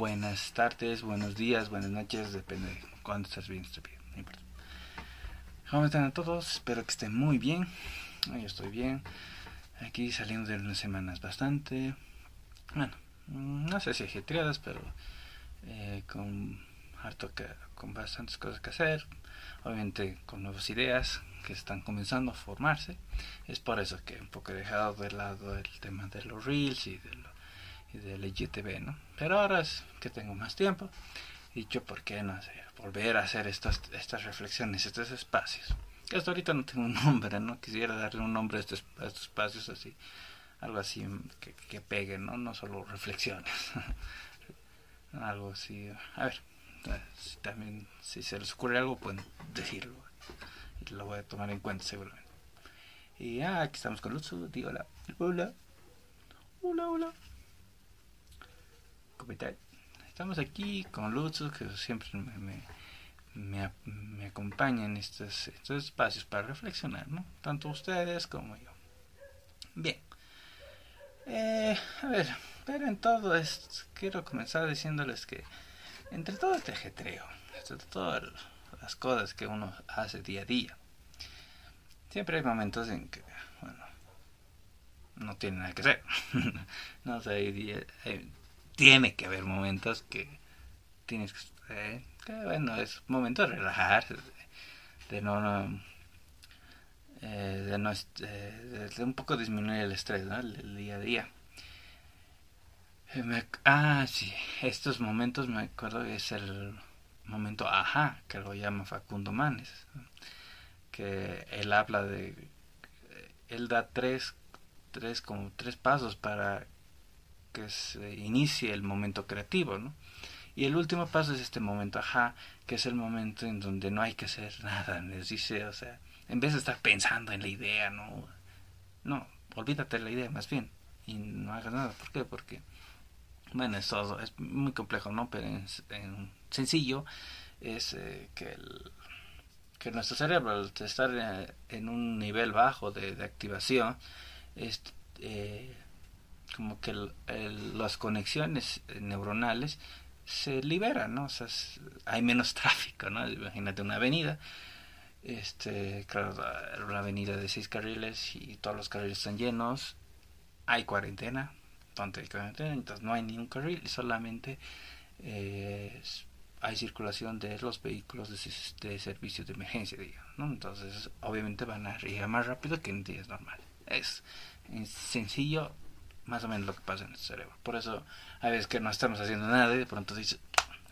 buenas tardes, buenos días, buenas noches, depende de cuándo estás viendo este video, no importa. ¿Cómo están a todos? Espero que estén muy bien. Yo estoy bien. Aquí saliendo de unas semanas bastante, bueno, no sé si ajetreadas, pero eh, con harto que, con bastantes cosas que hacer. Obviamente con nuevas ideas que están comenzando a formarse. Es por eso que un poco he dejado de lado el tema de los reels y de lo y del IGTV, ¿no? Pero ahora es que tengo más tiempo, y yo, ¿por qué no hacer? Volver a hacer estas, estas reflexiones, estos espacios. Que hasta ahorita no tengo un nombre, ¿no? Quisiera darle un nombre a estos, espacios así, algo así que, que pegue, ¿no? No solo reflexiones. algo así, a ver, también si se les ocurre algo pueden decirlo y lo voy a tomar en cuenta seguramente y ah, aquí estamos con Lutsu, digo hola hola hola hola Estamos aquí con Lutz, que siempre me, me, me, acompaña en estos, estos, espacios para reflexionar, ¿no? Tanto ustedes como yo. Bien. Eh, a ver, pero en todo esto, quiero comenzar diciéndoles que entre todo este ajetreo, entre todas las cosas que uno hace día a día, siempre hay momentos en que, bueno, no tiene nada que hacer. no sé, hay, hay, tiene que haber momentos que tienes que, eh, bueno, es momento de relajarse, de, no, no eh, de no eh, de, un poco disminuir el estrés, ¿no? el, día a día. Ah, sí, estos momentos me acuerdo que es el momento ajá, que lo llama Facundo Manes, que él habla de, él da tres, tres, como tres pasos para que se inicie el momento creativo, ¿no? Y el último paso es este momento, ajá, que es el momento en donde no hay que hacer nada, les dice, o sea, en vez de estar pensando en la idea, no, no, olvídate de la idea más bien y no hagas nada. ¿Por qué? Porque, bueno, es todo, es muy complejo, ¿no? Pero en, sencillo es eh, que, el, que nuestro cerebro, al estar eh, en un nivel bajo de, activación, es, eh, como que las conexiones neuronales se liberan, ¿no? O sea, hay menos tráfico, ¿no? Imagínate una avenida, este, claro, la avenida de seis carriles y todos los carriles están llenos, hay cuarentena, donde hay cuarentena, entonces no hay ni un carril, solamente eh, hay circulación de los vehículos de, de servicio de emergencia, digamos, ¿no? Entonces, obviamente van a ir más rápido que en días normales. Es sencillo más o menos lo que pasa en el cerebro. Por eso hay veces que no estamos haciendo nada y de pronto dices,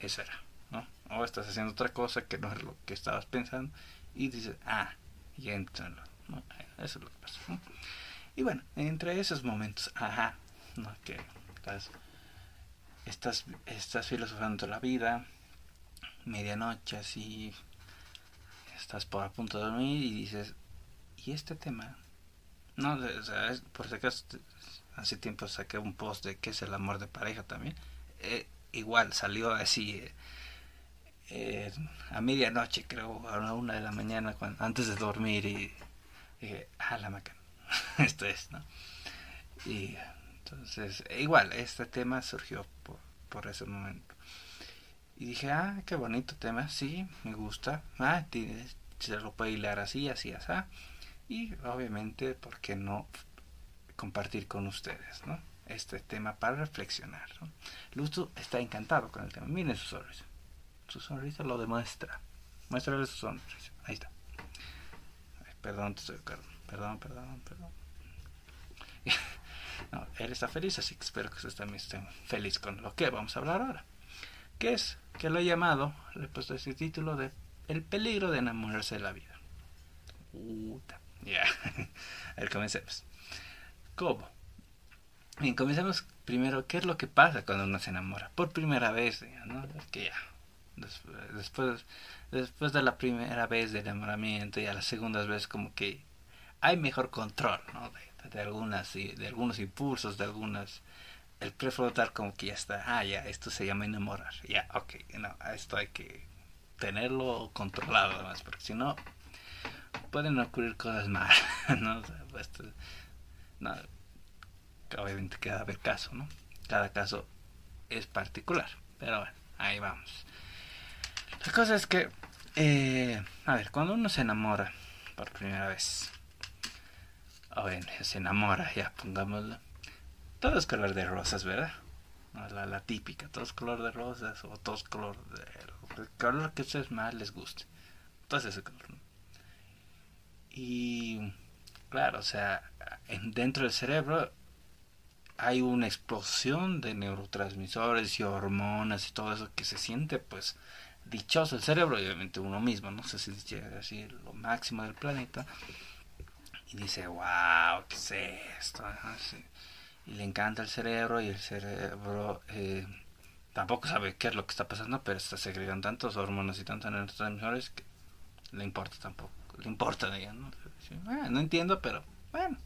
eso era, ¿no? O estás haciendo otra cosa que no es lo que estabas pensando y dices, ah, ya entiendo, ¿no? Eso es lo que pasa. Y bueno, entre esos momentos, ajá, ¿no? Que estás, estás, estás filosofando la vida, medianoche así, estás por a punto de dormir y dices, ¿y este tema? No, o sea, por si acaso hace tiempo saqué un post de qué es el amor de pareja también. Eh, igual salió así eh, a medianoche, creo, a una de la mañana, antes de dormir, y dije, ah, la máquina, esto es, ¿no? Y entonces, igual, este tema surgió por, por ese momento. Y dije, ah, qué bonito tema, sí, me gusta. Ah, se lo puede hilar así, así, así. Y obviamente, ¿por qué no compartir con ustedes ¿no? este tema para reflexionar. ¿no? Lusto está encantado con el tema. Miren su sonrisa. Su sonrisa lo demuestra. Muéstrale su sonrisa. Ahí está. perdón, perdón, perdón, perdón. no, él está feliz, así que espero que ustedes también estén felices con lo que vamos a hablar ahora. Que es que lo he llamado, le he puesto ese título de El peligro de enamorarse de la vida. Ya. A ver, comencemos. ¿Cómo? Bien, comencemos primero, ¿qué es lo que pasa cuando uno se enamora? Por primera vez, ¿no? Es que ya, después, después de la primera vez del enamoramiento y a las segundas veces como que hay mejor control, ¿no? De, algunas, de algunos impulsos, de algunas... El prefrontal como que ya está, ah, ya, esto se llama enamorar, ya, ok, no, esto hay que tenerlo controlado además, porque si no, pueden ocurrir cosas malas, ¿no? pues, no, obviamente cada caso, ¿no? Cada caso es particular. Pero bueno, ahí vamos. La cosa es que, eh, a ver, cuando uno se enamora por primera vez, o bueno, se enamora, ya pongámoslo, todo es color de rosas, ¿verdad? La, típica, todo es color de rosas o todo es color de... El color que a ustedes más les guste. Todo ese color. Y claro, o sea, dentro del cerebro hay una explosión de neurotransmisores y hormonas y todo eso que se siente pues dichoso el cerebro y obviamente uno mismo, no sé si llega así lo máximo del planeta y dice, wow, ¿qué es esto? Y le encanta el cerebro y el cerebro eh, tampoco sabe qué es lo que está pasando, pero está segregando tantos hormonas y tantos neurotransmisores que le importa tampoco, le importa de ella, ¿no? No entiendo, pero bueno,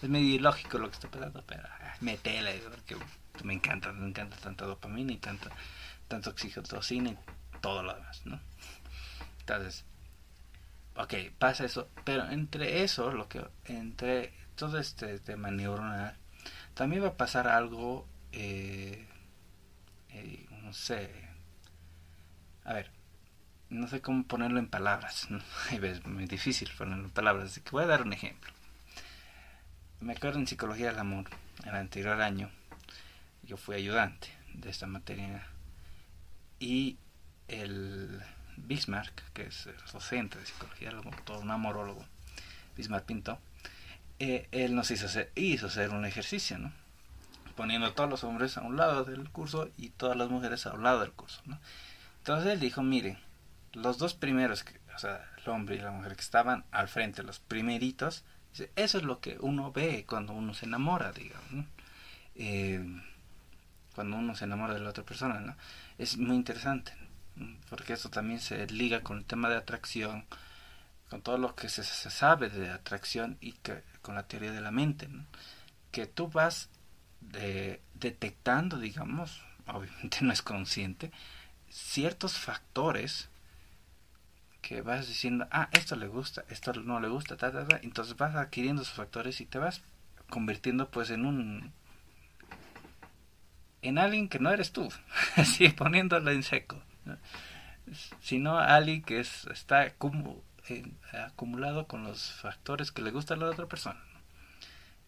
es medio ilógico lo que está pasando, pero ah, metele, porque me encanta, me encanta tanta dopamina y tanto, tanto oxitocina y todo lo demás, ¿no? Entonces, ok, pasa eso, pero entre eso, lo que, entre todo este tema neuronal, también va a pasar algo, eh, eh, no sé, a ver, no sé cómo ponerlo en palabras, es muy difícil ponerlo en palabras, así que voy a dar un ejemplo. Me acuerdo en Psicología del Amor, el anterior año, yo fui ayudante de esta materia y el Bismarck, que es el docente de Psicología del Amor, todo un amorólogo, Bismarck Pinto, eh, él nos hizo hacer, hizo hacer un ejercicio, ¿no? Poniendo a todos los hombres a un lado del curso y todas las mujeres a un lado del curso, ¿no? Entonces él dijo, miren, los dos primeros, o sea, el hombre y la mujer que estaban al frente, los primeritos, eso es lo que uno ve cuando uno se enamora, digamos, eh, cuando uno se enamora de la otra persona, ¿no? Es muy interesante, porque eso también se liga con el tema de atracción, con todo lo que se, sabe de atracción y con la teoría de la mente, que tú vas de, detectando, digamos, obviamente no es consciente, ciertos factores que vas diciendo, ah, esto le gusta, esto no le gusta, ta, ta, ta. entonces vas adquiriendo esos factores y te vas convirtiendo pues en un en alguien que no eres tú, así poniéndolo en seco, sino alguien que es, está acumulado con los factores que le gustan a la otra persona.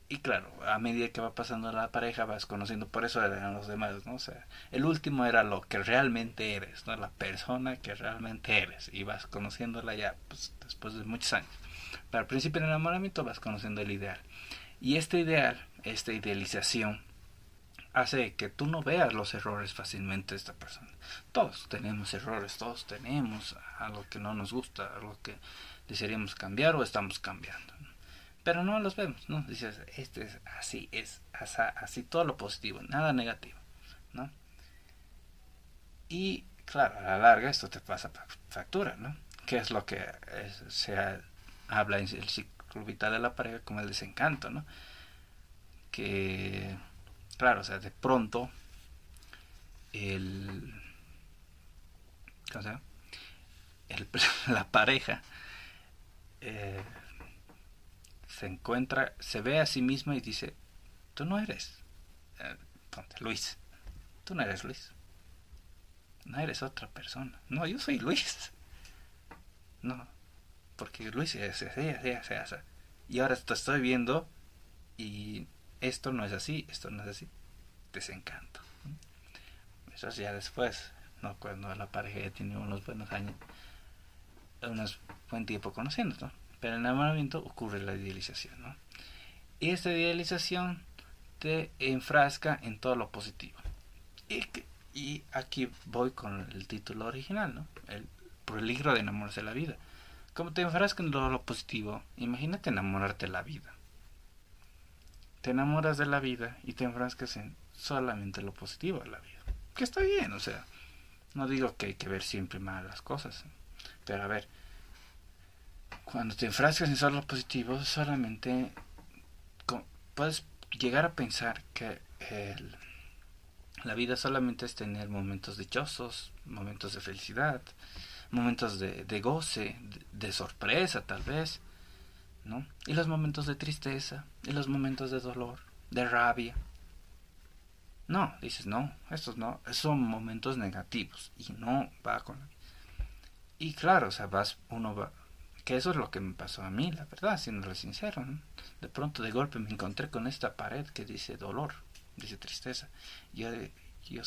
Y claro, a medida que va pasando la pareja vas conociendo, por eso eran los demás, ¿no? O sea, el último era lo que realmente eres, ¿no? La persona que realmente eres. Y vas conociéndola ya, pues, después de muchos años. Pero al principio del enamoramiento vas conociendo el ideal. Y este ideal, esta idealización, hace que tú no veas los errores fácilmente de esta persona. Todos tenemos errores, todos tenemos algo que no nos gusta, algo que desearíamos cambiar o estamos cambiando pero no los vemos, ¿no? Dices, este es así, es así, todo lo positivo, nada negativo, ¿no? Y claro, a la larga esto te pasa factura, ¿no? Que es lo que se habla en el ciclo vital de la pareja como el desencanto, ¿no? Que, claro, o sea, de pronto el, ¿cómo se llama? El, la pareja eh, se encuentra, se ve a sí misma y dice, tú no eres eh, Luis, tú no eres Luis, no eres otra persona, no, yo soy Luis, no, porque Luis es así, así, así, y ahora te estoy viendo y esto no es así, esto no es así, desencanto. Eso es ya después, ¿no? cuando la pareja ya tiene unos buenos años, unos buen tiempo conociendo, ¿no? Pero el enamoramiento ocurre la idealización, ¿no? Y esta idealización te enfrasca en todo lo positivo. Y, aquí voy con el título original, ¿no? El peligro de enamorarse de la vida. Como te enfrasca en todo lo positivo, imagínate enamorarte de la vida. Te enamoras de la vida y te enfrascas en solamente lo positivo de la vida. Que está bien, o sea, no digo que hay que ver siempre mal las cosas, pero a ver, cuando te enfrascas en solo lo positivo, solamente puedes llegar a pensar que la vida solamente es tener momentos dichosos, momentos de felicidad, momentos de, goce, de, sorpresa tal vez, ¿no? Y los momentos de tristeza, y los momentos de dolor, de rabia. No, dices, no, estos no, son momentos negativos y no va con... Y claro, o sea, vas, uno va, que eso es lo que me pasó a mí, la verdad, siendo sincero. De pronto de golpe me encontré con esta pared que dice dolor, dice tristeza. Yo, yo,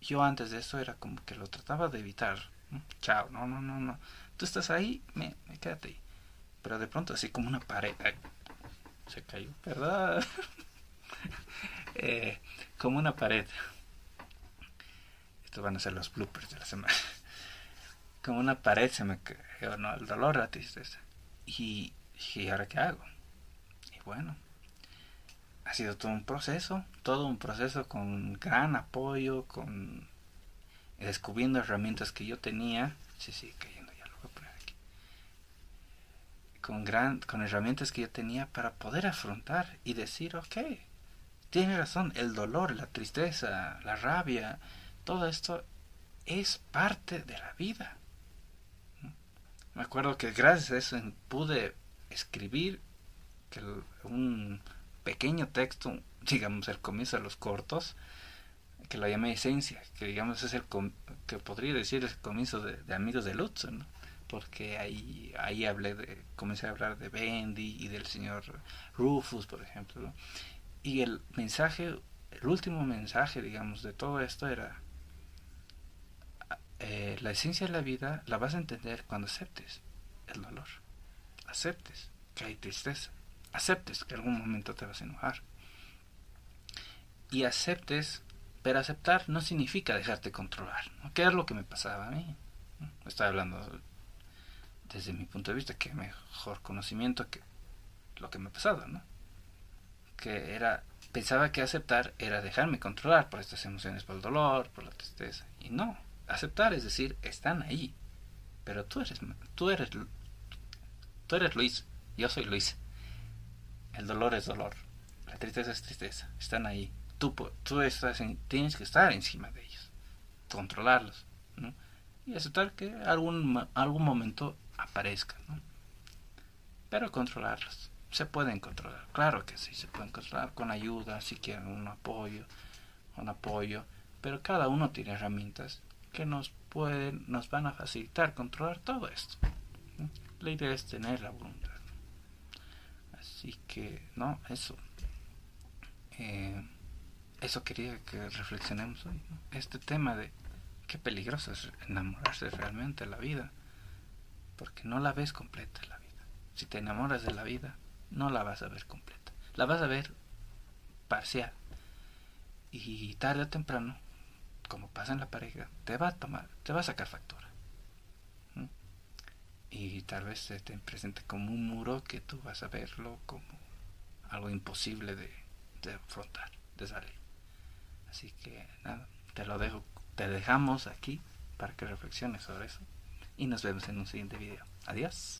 yo antes de eso era como que lo trataba de evitar. Chao, no, no, no, no. Tú estás ahí, me, me quédate ahí. Pero de pronto así como una pared. se cayó, ¿verdad? eh, como una pared. Estos van a ser los bloopers de la semana. Como una pared se me cayó, ¿no? El dolor, la tristeza. Y ¿y ahora qué hago? Y bueno, ha sido todo un proceso, todo un proceso con gran apoyo, con descubriendo herramientas que yo tenía. Sí, sí, cayendo, ya lo voy a poner aquí. Con, gran, con herramientas que yo tenía para poder afrontar y decir, ok, tiene razón, el dolor, la tristeza, la rabia, todo esto es parte de la vida. Me acuerdo que gracias a eso pude escribir un pequeño texto, digamos el comienzo de los cortos, que lo llamé Esencia, que digamos es el que podría decir el comienzo de, Amigos de Lutz, porque ahí, ahí hablé de, comencé a hablar de Bendy y del señor Rufus, por ejemplo, y el mensaje, el último mensaje, digamos, de todo esto era, eh, la esencia de la vida la vas a entender cuando aceptes el dolor, aceptes que hay tristeza, aceptes que algún momento te vas a enojar, y aceptes, pero aceptar no significa dejarte controlar, ¿no? que es lo que me pasaba a mí. Estoy hablando desde mi punto de vista, que mejor conocimiento que lo que me ha pasado, ¿no? Que era, pensaba que aceptar era dejarme controlar por estas emociones, por el dolor, por la tristeza. Y no, aceptar es decir, están ahí. Pero tú eres, tú eres, tú eres Luis, yo soy Luis. El dolor es dolor, la tristeza es tristeza, están ahí. Tú, tú estás tienes que estar encima de ellos, controlarlos. Y aceptar que algún, algún momento aparezcan, ¿no? Pero controlarlos. Se pueden controlar, claro que sí, se pueden controlar con ayuda, si quieren un apoyo, un apoyo, pero cada uno tiene herramientas que nos pueden, nos van a facilitar controlar todo esto. La idea es tener la voluntad. Así que, no, eso. Eh, eso quería que reflexionemos hoy. Este tema de qué peligroso es enamorarse realmente de la vida porque no la ves completa la vida. Si te enamoras de la vida, no la vas a ver completa. La vas a ver parcial. Y tarde o temprano, como pasa en la pareja, te va a tomar, te va a sacar factura. Y tal vez se te presente como un muro que tú vas a verlo como algo imposible de, de afrontar, de salir. Así que nada, te lo dejo, te dejamos aquí para que reflexiones sobre eso y nos vemos en un siguiente video. Adiós.